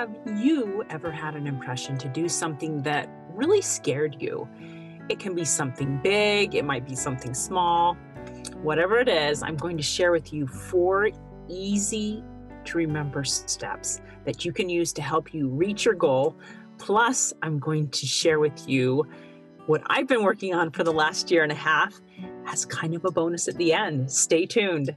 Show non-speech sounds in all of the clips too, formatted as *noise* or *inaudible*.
Have you ever had an impression to do something that really scared you? It can be something big, it might be something small. Whatever it is, I'm going to share with you four easy to remember steps that you can use to help you reach your goal. Plus, I'm going to share with you what I've been working on for the last year and a half as kind of a bonus at the end. Stay tuned.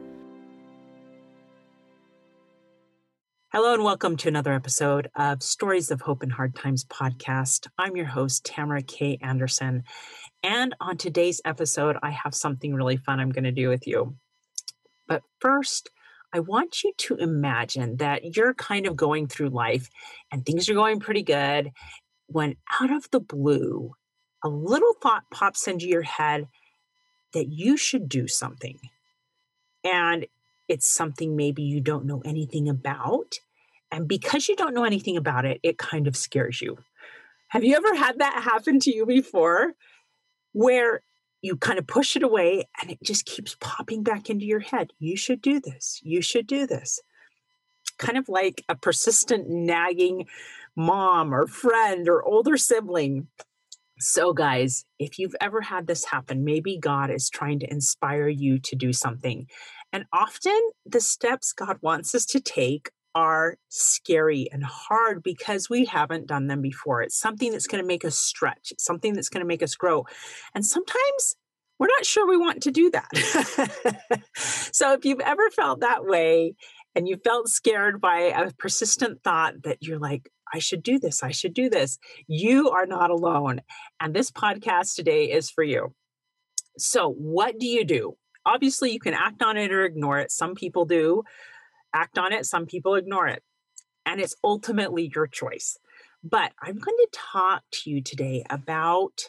Hello, and welcome to another episode of Stories of Hope in Hard Times podcast. I'm your host, Tamara K. Anderson. And on today's episode, I have something really fun I'm going to do with you. But first, I want you to imagine that you're kind of going through life and things are going pretty good when out of the blue, a little thought pops into your head that you should do something. And it's something maybe you don't know anything about. And because you don't know anything about it, it kind of scares you. Have you ever had that happen to you before where you kind of push it away and it just keeps popping back into your head? You should do this. You should do this. Kind of like a persistent nagging mom or friend or older sibling. So, guys, if you've ever had this happen, maybe God is trying to inspire you to do something. And often the steps God wants us to take are scary and hard because we haven't done them before. It's something that's going to make us stretch, it's something that's going to make us grow. And sometimes we're not sure we want to do that. *laughs* so if you've ever felt that way and you felt scared by a persistent thought that you're like, I should do this, I should do this, you are not alone. And this podcast today is for you. So, what do you do? Obviously, you can act on it or ignore it. Some people do act on it, some people ignore it. And it's ultimately your choice. But I'm going to talk to you today about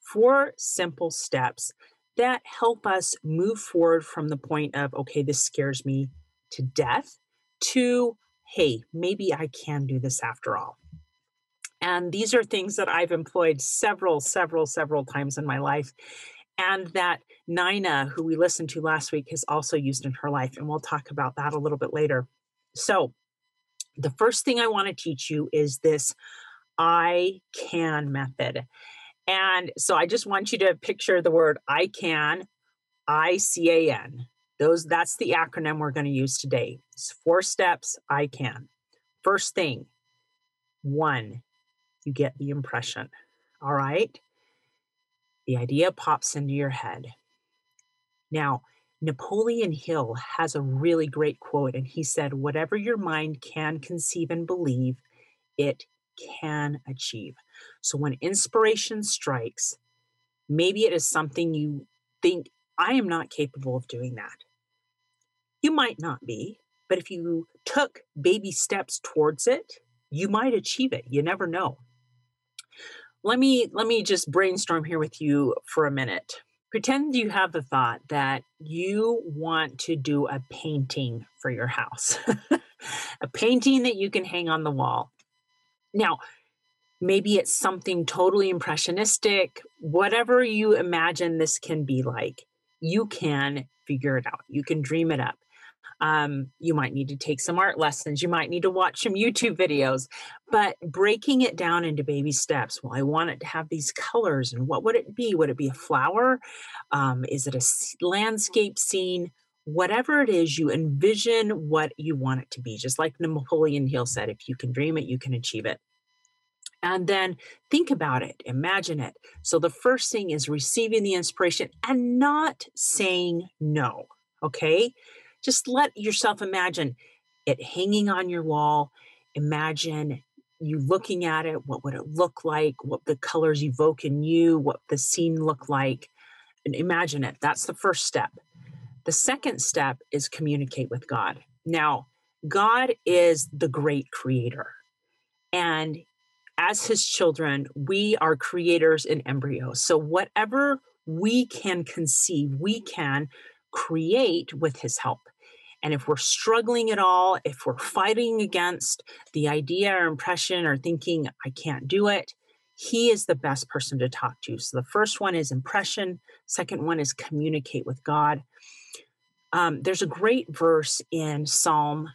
four simple steps that help us move forward from the point of, okay, this scares me to death, to, hey, maybe I can do this after all. And these are things that I've employed several, several, several times in my life and that Nina, who we listened to last week, has also used in her life. And we'll talk about that a little bit later. So, the first thing I want to teach you is this I can method. And so I just want you to picture the word I can, I C A N. Those that's the acronym we're going to use today. It's four steps I can. First thing, one, you get the impression. All right? The idea pops into your head. Now, Napoleon Hill has a really great quote, and he said, Whatever your mind can conceive and believe, it can achieve. So when inspiration strikes, maybe it is something you think, I am not capable of doing that. You might not be, but if you took baby steps towards it, you might achieve it. You never know let me let me just brainstorm here with you for a minute. Pretend you have the thought that you want to do a painting for your house *laughs* a painting that you can hang on the wall. Now maybe it's something totally impressionistic whatever you imagine this can be like you can figure it out. You can dream it up um, you might need to take some art lessons. You might need to watch some YouTube videos, but breaking it down into baby steps. Well, I want it to have these colors, and what would it be? Would it be a flower? Um, is it a landscape scene? Whatever it is, you envision what you want it to be. Just like Napoleon Hill said, if you can dream it, you can achieve it. And then think about it, imagine it. So the first thing is receiving the inspiration and not saying no. Okay just let yourself imagine it hanging on your wall. Imagine you looking at it. What would it look like? What the colors evoke in you? What the scene look like? And imagine it. That's the first step. The second step is communicate with God. Now, God is the great creator. And as his children, we are creators in embryo. So, whatever we can conceive, we can create with his help. And if we're struggling at all, if we're fighting against the idea or impression or thinking, I can't do it, he is the best person to talk to. So the first one is impression, second one is communicate with God. Um, there's a great verse in Psalm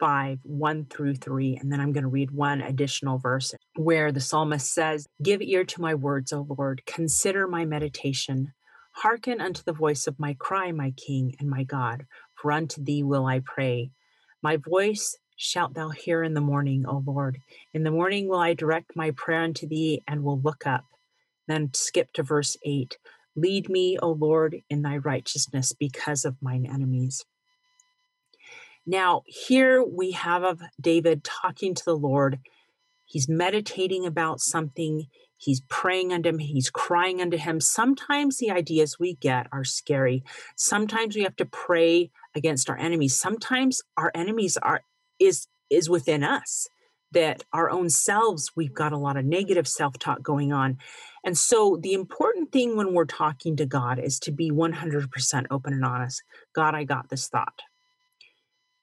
5, 1 through 3, and then I'm going to read one additional verse where the psalmist says, Give ear to my words, O Lord, consider my meditation. Hearken unto the voice of my cry, my King and my God, for unto thee will I pray. My voice shalt thou hear in the morning, O Lord. In the morning will I direct my prayer unto thee and will look up. Then skip to verse 8. Lead me, O Lord, in thy righteousness because of mine enemies. Now, here we have of David talking to the Lord. He's meditating about something. He's praying unto him. He's crying unto him. Sometimes the ideas we get are scary. Sometimes we have to pray against our enemies. Sometimes our enemies are is is within us that our own selves we've got a lot of negative self-talk going on. And so the important thing when we're talking to god is to be 100% open and honest. God i got this thought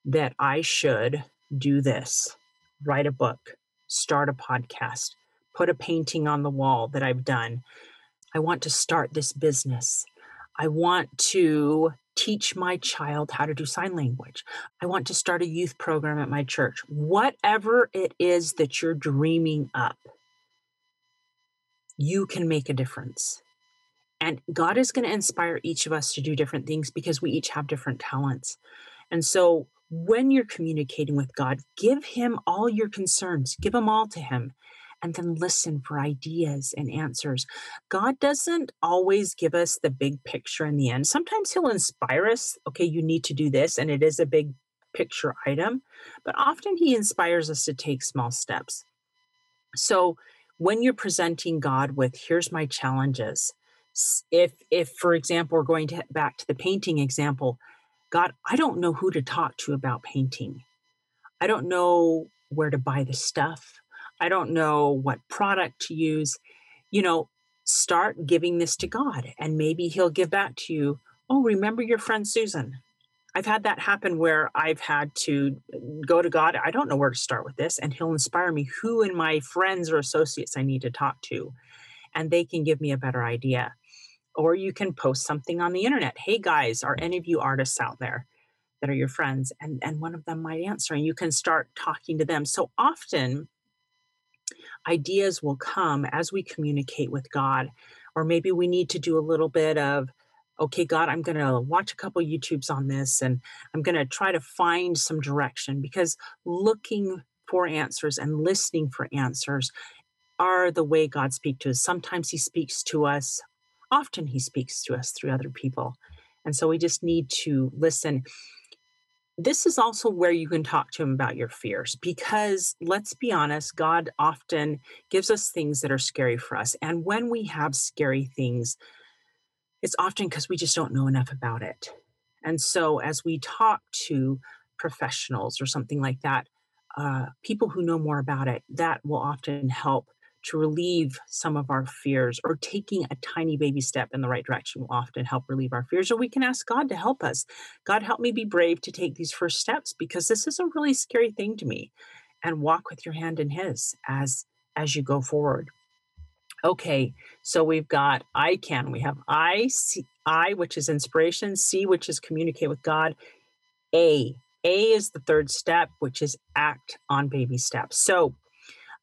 that i should do this. Write a book. Start a podcast. Put a painting on the wall that i've done. I want to start this business i want to teach my child how to do sign language. I want to start a youth program at my church. Whatever it is that you're dreaming up, you can make a difference. And God is going to inspire each of us to do different things because we each have different talents. And so when you're communicating with God, give Him all your concerns, give them all to Him and then listen for ideas and answers. God doesn't always give us the big picture in the end. Sometimes He'll inspire us, okay, you need to do this, and it is a big picture item, but often He inspires us to take small steps. So when you're presenting God with, here's my challenges, if if for example we're going to back to the painting example god i don't know who to talk to about painting i don't know where to buy the stuff I don't know what product to use. You know, start giving this to God and maybe He'll give back to you. Oh, remember your friend Susan. I've had that happen where I've had to go to God. I don't know where to start with this. And He'll inspire me who in my friends or associates I need to talk to. And they can give me a better idea. Or you can post something on the internet. Hey guys, are any of you artists out there that are your friends? And, and one of them might answer, and you can start talking to them. So often, ideas will come as we communicate with God. Or maybe we need to do a little bit of, okay, God, I'm going to watch a couple YouTubes on this and I'm going to try to find some direction because looking for answers and listening for answers are the way God speaks to us. Sometimes He speaks to us, often He speaks to us through other people. And so we just need to listen this is also where you can talk to him about your fears because let's be honest, God often gives us things that are scary for us. And when we have scary things, it's often because we just don't know enough about it. And so as we talk to professionals or something like that, uh, people who know more about it, that will often help to relieve some of our fears or taking a tiny baby step in the right direction will often help relieve our fears or we can ask god to help us. God help me be brave to take these first steps because this is a really scary thing to me and walk with your hand in his as as you go forward. Okay so we've got i can we have i see i which is inspiration c which is communicate with god a. A is the third step which is act on baby steps. So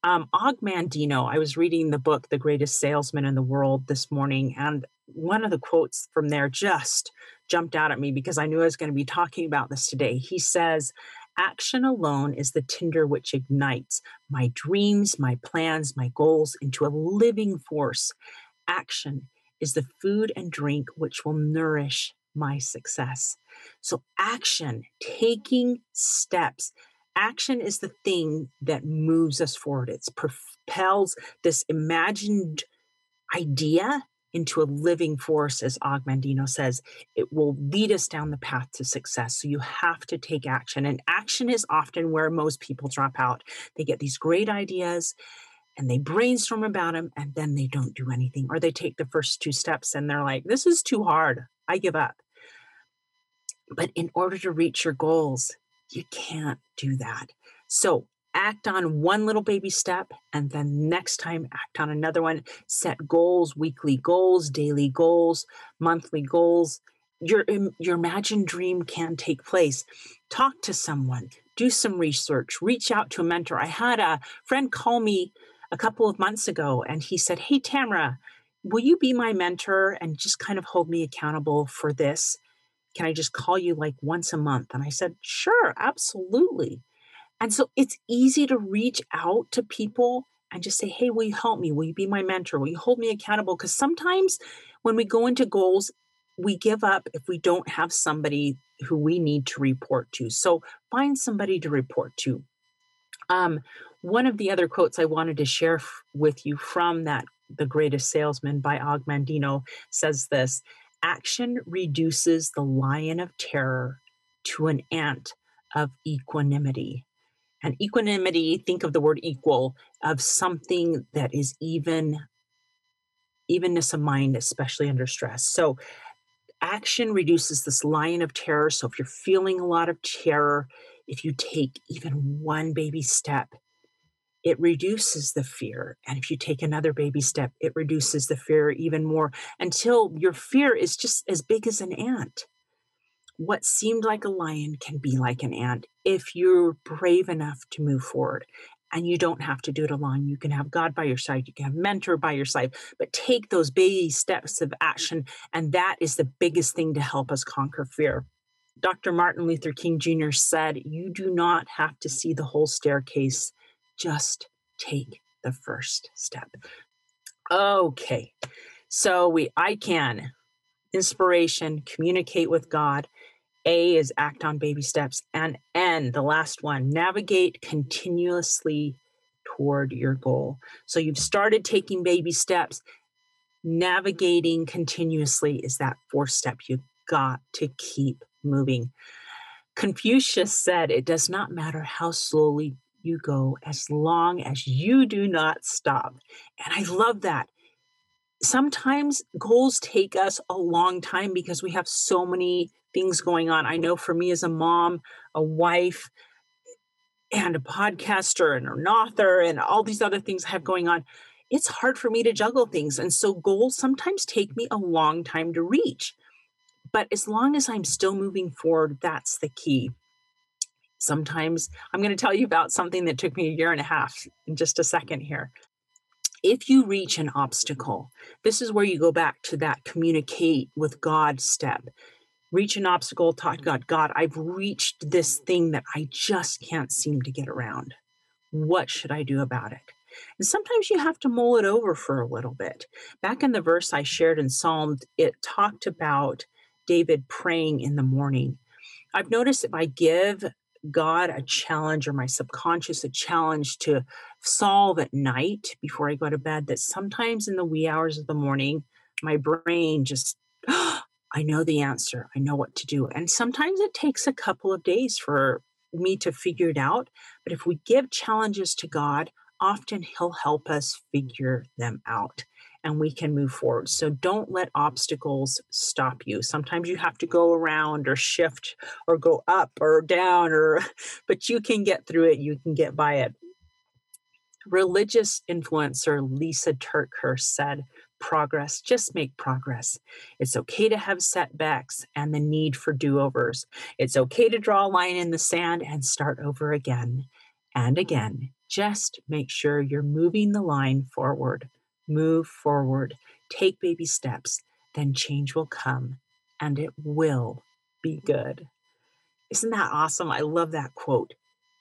um, Og Mandino, I was reading the book, The Greatest Salesman in the World, this morning, and one of the quotes from there just jumped out at me because I knew I was going to be talking about this today. He says, Action alone is the tinder which ignites my dreams, my plans, my goals into a living force. Action is the food and drink which will nourish my success. So, action, taking steps, action is the thing that moves us forward. It propels this imagined idea into a living force, as Og Mandino says. It will lead us down the path to success. So you have to take action. And action is often where most people drop out. They get these great ideas and they brainstorm about them and then they don't do anything or they take the first two steps and they're like this is too hard i give up but in order to reach your goals you can't do that. So act on one little baby step and then next time act on another one. Set goals weekly goals daily goals monthly goals. Your your imagined dream can take place. Talk to someone. Do some research. Reach out to a mentor. I had a friend call me a couple of months ago and he said hey tamara will you be my mentor and just kind of hold me accountable for this can i just call you like once a month and i said sure absolutely and so it's easy to reach out to people and just say, hey, will you help me? Will you be my mentor? Will you hold me accountable? Because sometimes when we go into goals, we give up if we don't have somebody who we need to report to. So find somebody to report to. Um, one of the other quotes I wanted to share f- with you from that The Greatest Salesman by Og Mandino says this action reduces the lion of terror to an ant of equanimity. And equanimity, think of the word equal, of something that is even, evenness of mind, especially under stress. So action reduces this lion of terror. So if you're feeling a lot of terror, if you take even one baby step, it reduces the fear. And if you take another baby step, it reduces the fear even more until your fear is just as big as an ant what seemed like a lion can be like an ant if you're brave enough to move forward. And you don't have to do it alone. You can have God by your side, you can have mentor by your side, but take those baby steps of action. And that is the biggest thing to help us conquer fear. Dr. Martin Luther King Jr. said, You do not have to see the whole staircase, just take the first step. Okay, so we, I can, inspiration, communicate with God, a is act on baby steps. And N, the last one, navigate continuously toward your goal. So you've started taking baby steps. Navigating continuously is that fourth step. You've got to keep moving. Confucius said, It does not matter how slowly you go as long as you do not stop. And I love that. Sometimes goals take us a long time because we have so many things going on. I know for me as a mom, a wife, and a podcaster and an author and all these other things I have going on, it's hard for me to juggle things. And so goals sometimes take me a long time to reach. But as long as I'm still moving forward, that's the key. Sometimes I'm going to tell you about something that took me a year and a half in just a second here. If you reach an obstacle, this is where you go back to that communicate with God step reach an obstacle, talk God, God, I've reached this thing that I just can't seem to get around. What should I do about it? And sometimes you have to mull it over for a little bit. Back in the verse I shared in Psalm, it talked about David praying in the morning. I've noticed if I give God a challenge or my subconscious a challenge to solve at night before I go to bed, that sometimes in the wee hours of the morning, my brain just *gasps* I know the answer. I know what to do. And sometimes it takes a couple of days for me to figure it out. But if we give challenges to God, often He'll help us figure them out and we can move forward. So don't let obstacles stop you. Sometimes you have to go around or shift or go up or down or *laughs* but you can get through it. You can get by it. Religious influencer Lisa TerKeurst said, progress, just make progress. It's okay to have setbacks and the need for do overs. It's okay to draw a line in the sand and start over again and again. Just make sure you're moving the line forward. Move forward. Take baby steps. Then change will come and it will be good. Isn't that awesome? I love that quote.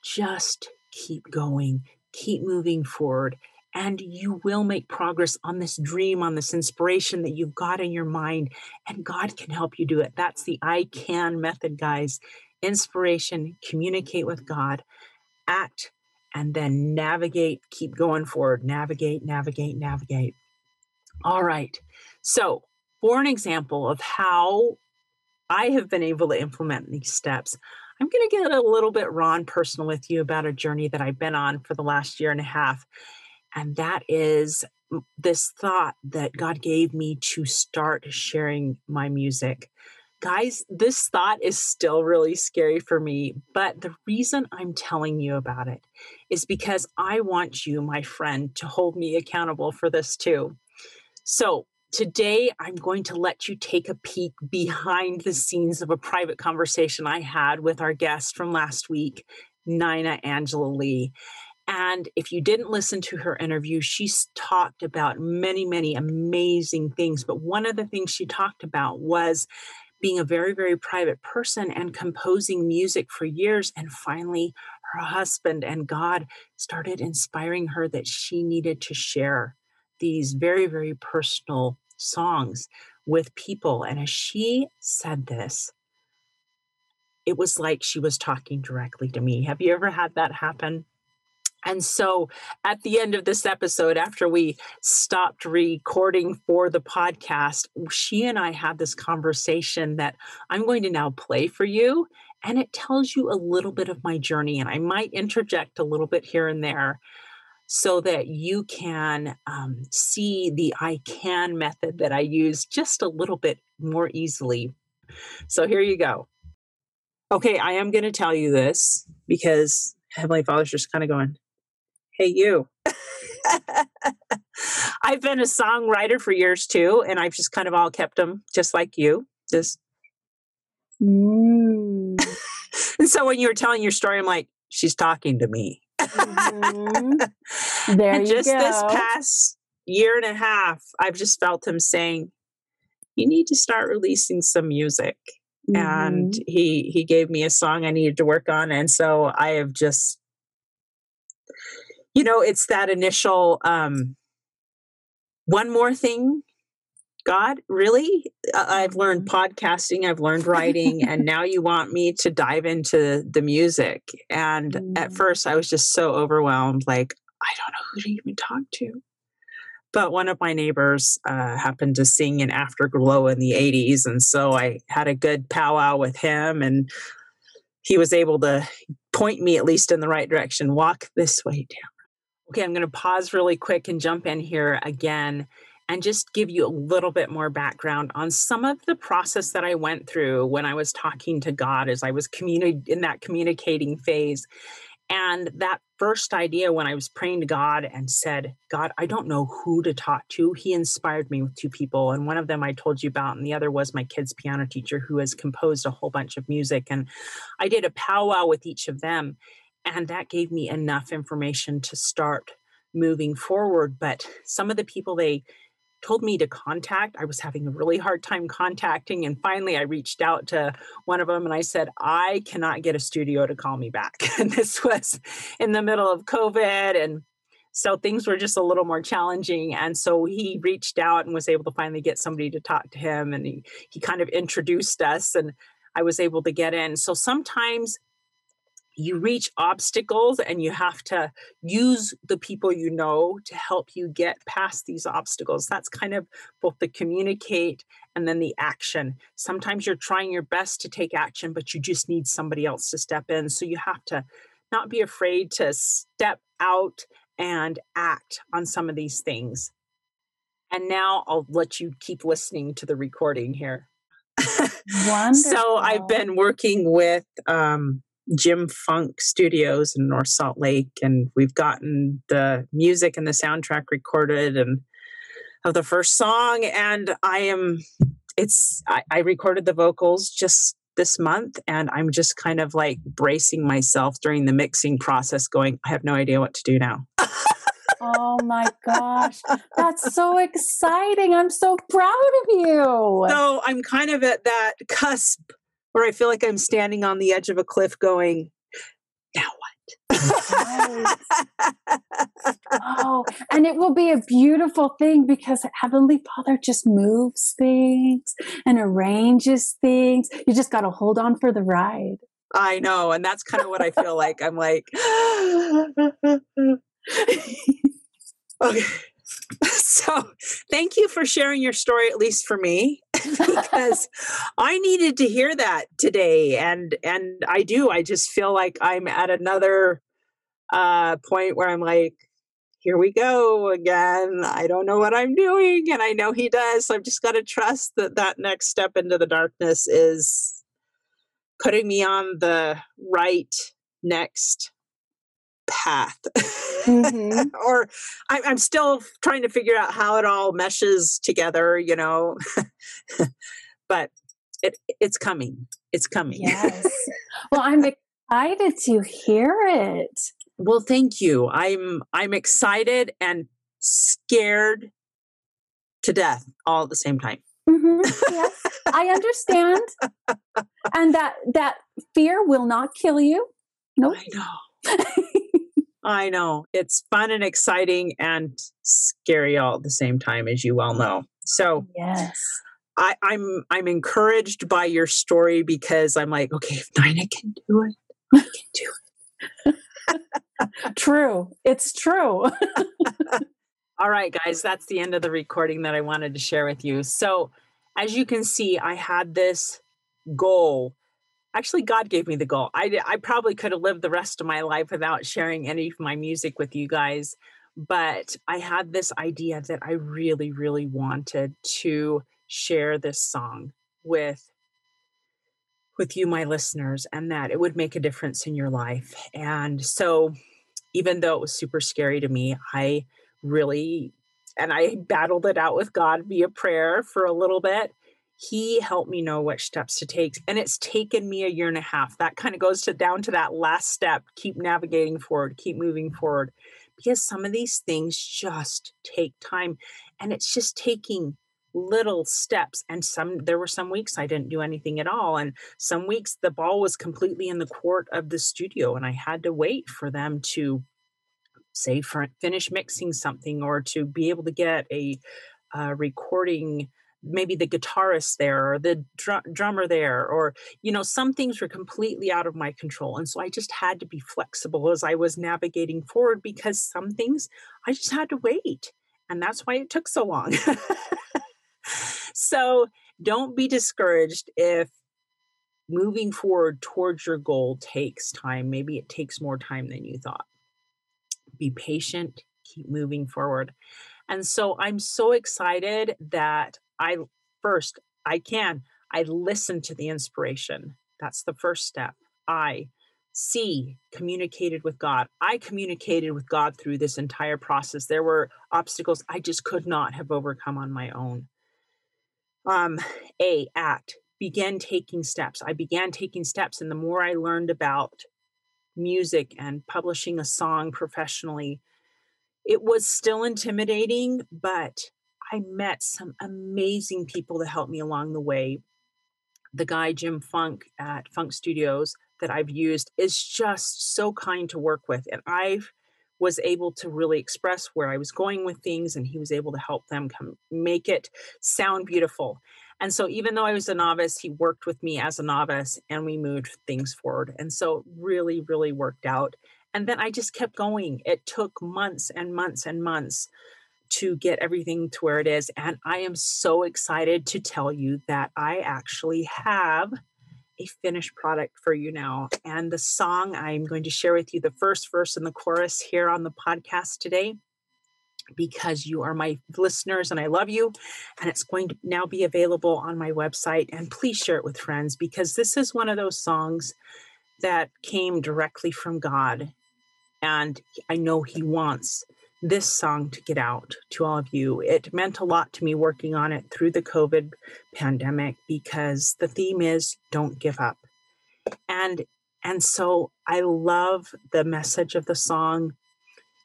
Just keep going, keep moving forward, and you will make progress on this dream, on this inspiration that you've got in your mind, and God can help you do it. That's the I can method, guys. Inspiration, communicate with God, act, and then navigate, keep going forward, navigate, navigate, navigate. All right. So, for an example of how I have been able to implement these steps, I'm going to get a little bit raw and personal with you about a journey that I've been on for the last year and a half. And that is this thought that God gave me to start sharing my music. Guys, this thought is still really scary for me, but the reason I'm telling you about it is because I want you, my friend, to hold me accountable for this too. So, today I'm going to let you take a peek behind the scenes of a private conversation I had with our guest from last week, Nina Angela Lee. And if you didn't listen to her interview, she's talked about many, many amazing things. But one of the things she talked about was being a very, very private person and composing music for years. And finally, her husband and God started inspiring her that she needed to share these very, very personal songs with people. And as she said this, it was like she was talking directly to me. Have you ever had that happen? And so at the end of this episode, after we stopped recording for the podcast, she and I had this conversation that I'm going to now play for you. And it tells you a little bit of my journey. And I might interject a little bit here and there so that you can um, see the I can method that I use just a little bit more easily. So here you go. Okay, I am going to tell you this because Heavenly Father's just kind of going, Hey, you. *laughs* I've been a songwriter for years too, and I've just kind of all kept them just like you. Just. Mm. *laughs* and so when you were telling your story, I'm like, she's talking to me. Mm-hmm. *laughs* There and just go. this past year and a half, I've just felt him saying, "You need to start releasing some music." Mm-hmm. And he he gave me a song I needed to work on, and so I have just you know, it's that initial um, one more thing. God, really? I've learned mm-hmm. podcasting, I've learned writing, and *laughs* now you want me to dive into the music. And mm. at first, I was just so overwhelmed like, I don't know who to even talk to. But one of my neighbors uh, happened to sing in Afterglow in the 80s. And so I had a good powwow with him, and he was able to point me at least in the right direction walk this way down Okay, I'm going to pause really quick and jump in here again and just give you a little bit more background on some of the process that I went through when I was talking to God as I was communi- in that communicating phase. And that first idea when I was praying to God and said, God, I don't know who to talk to, He inspired me with two people. And one of them I told you about, and the other was my kid's piano teacher who has composed a whole bunch of music. And I did a powwow with each of them. And that gave me enough information to start moving forward. But some of the people they told me to contact, I was having a really hard time contacting. And finally, I reached out to one of them and I said, I cannot get a studio to call me back. *laughs* and this was in the middle of COVID. And so things were just a little more challenging. And so he reached out and was able to finally get somebody to talk to him. And he, he kind of introduced us and I was able to get in. So sometimes you reach obstacles and you have to use the people you know to help you get past these obstacles. That's kind of both the communicate and then the action. Sometimes you're trying your best to take action, but you just need somebody else to step in. So you have to not be afraid to step out and act on some of these things. And now I'll let you keep listening to the recording here. *laughs* so I've been working with um, Jim Funk Studios in North Salt Lake, and we've gotten the music and the soundtrack recorded and of the first song. And I am, it's I, I recorded the vocals just this month, and I'm just kind of like bracing myself during the mixing process, going, I have no idea what to do now. oh my gosh, that's so exciting! I'm so proud of you. So I'm kind of at that cusp where I feel like I'm standing on the edge of a cliff going, now what? oh, and it will be a beautiful thing because Heavenly Father just moves things and arranges things. You just got to hold on for the ride. I know. And that's kind of what I feel like. I'm like, *gasps* *laughs* okay. *laughs* So, thank you for sharing your story, at least for me, *laughs* because I needed to hear that today, and and I do. I just feel like I'm at another uh, point where I'm like, here we go again. I don't know what I'm doing, and I know he does. So I've just got to trust that that next step into the darkness is putting me on the right next path. Mm-hmm. *laughs* or I, I'm still trying to figure out how it all meshes together, you know. *laughs* but it, it's coming. It's coming. Yes. *laughs* well, I'm excited to hear it. Well, thank you. I'm I'm excited and scared to death all at the same time. Mm-hmm. Yes, I understand, and that that fear will not kill you. No, nope. I know. I know. It's fun and exciting and scary all at the same time, as you well know. So yes. I, I'm I'm encouraged by your story because I'm like, okay, if Nina can do it, I can do it. true. It's true. *laughs* All right, guys, that's the end of the recording that I wanted to share with you. So, as you can see, I had this goal. Actually, God gave me the goal. I, I probably could have lived the rest of my life without sharing any of my music with you guys, but I had this idea that I really, really wanted to share this song with with you my listeners and that it would make a difference in your life and so even though it was super scary to me i really and i battled it out with god via prayer for a little bit he helped me know which steps to take and it's taken me a year and a half. That kind of goes to down to that last step keep navigating forward keep moving forward because some of these things just take time and it's just taking little steps and some there were some weeks i didn't do anything at all and some weeks the ball was completely in the court of the studio and i had to wait for them to say for, finish mixing something or to be able to get a uh, recording maybe the guitarist there or the dr- drummer there or you know some things were completely out of my control and so i just had to be flexible as i was navigating forward because some things i just had to wait and that's why it took so long *laughs* so don't be discouraged if moving forward towards your goal takes time. Maybe it takes more time than you thought. Be patient, keep moving forward. And so I'm so excited that I first, I can, I listen to the inspiration. That's the first step. I C, communicated with God. I communicated with God through this entire process. There were obstacles I just could not have overcome on my own um, a act began taking steps i began taking steps and the more i learned about music and publishing a song professionally it was still intimidating but i met some amazing people to help me along the way the guy jim funk at funk studios that i've used is just so kind to work with and i've was able to really express where I was going with things, and he was able to help them come make it sound beautiful. And so, even though I was a novice, he worked with me as a novice, and we moved things forward. And so, really, really worked out. And then I just kept going. It took months and months and months to get everything to where it is. And I am so excited to tell you that I actually have a finished product for you now. And the song I'm going to share with you the first verse and the chorus here on the podcast today because you are my listeners and I love you. And it's going to now be available on my website. And please share it with friends because this is one of those songs that came directly from God. And I know He wants this song to get out to all of you. It meant a lot to me working on it through the COVID pandemic because the theme is don't give up. And and so I love the message of the song.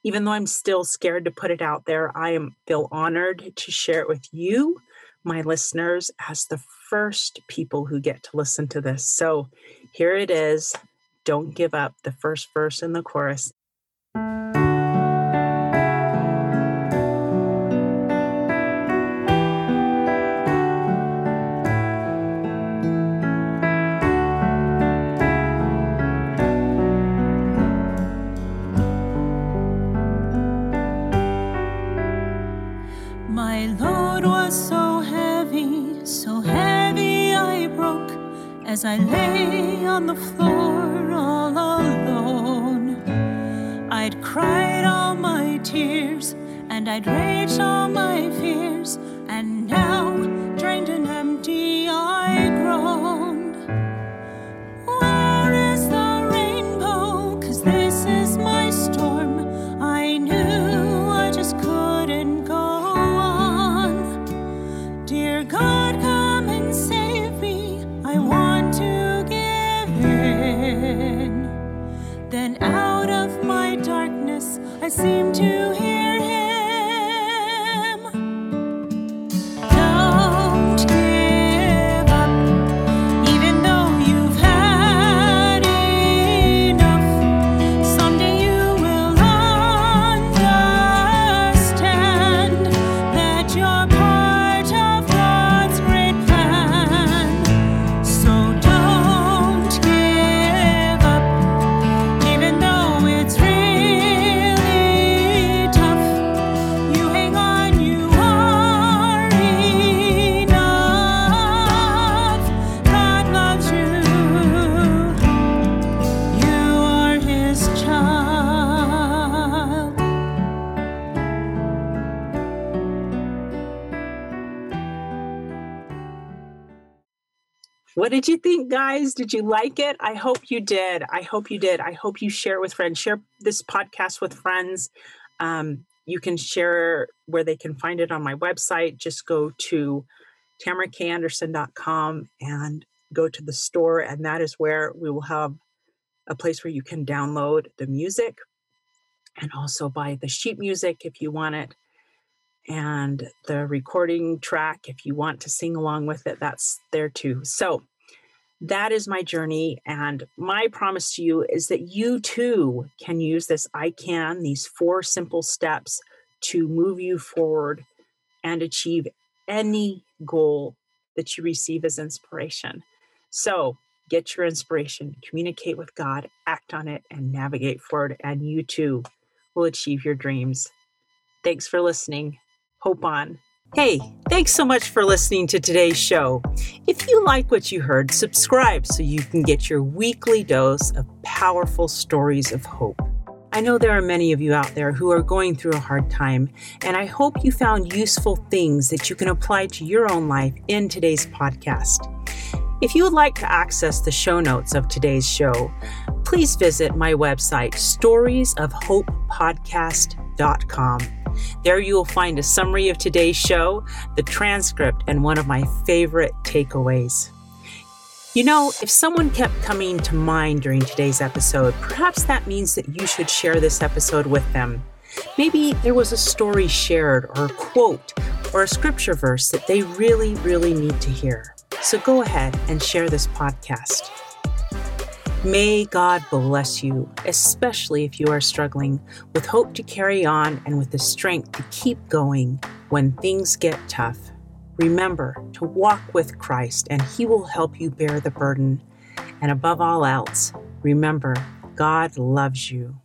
Even though I'm still scared to put it out there, I am feel honored to share it with you, my listeners, as the first people who get to listen to this. So here it is. Don't give up the first verse and the chorus. Floor all alone. I'd cried all my tears, and I'd raged all my fears, seem to guys? Did you like it? I hope you did. I hope you did. I hope you share it with friends. Share this podcast with friends. Um, you can share where they can find it on my website. Just go to tamarakanderson.com and go to the store, and that is where we will have a place where you can download the music and also buy the sheet music if you want it and the recording track if you want to sing along with it that's there too so that is my journey and my promise to you is that you too can use this i can these four simple steps to move you forward and achieve any goal that you receive as inspiration. So get your inspiration communicate with god act on it and navigate forward and you too will achieve your dreams. Thanks for listening. Hope on. Hey, thanks so much for listening to today's show. If you like what you heard, subscribe so you can get your weekly dose of powerful stories of hope. I know there are many of you out there who are going through a hard time, and I hope you found useful things that you can apply to your own life in today's podcast. If you would like to access the show notes of today's show, please visit my website, storiesofhopepodcast.com. There you will find a summary of today's show, the transcript, and one of my favorite takeaways. You know, if someone kept coming to mind during today's episode, perhaps that means that you should share this episode with them. Maybe there was a story shared, or a quote, or a scripture verse that they really, really need to hear. So go ahead and share this podcast. May God bless you, especially if you are struggling with hope to carry on and with the strength to keep going when things get tough. Remember to walk with Christ, and He will help you bear the burden. And above all else, remember, God loves you.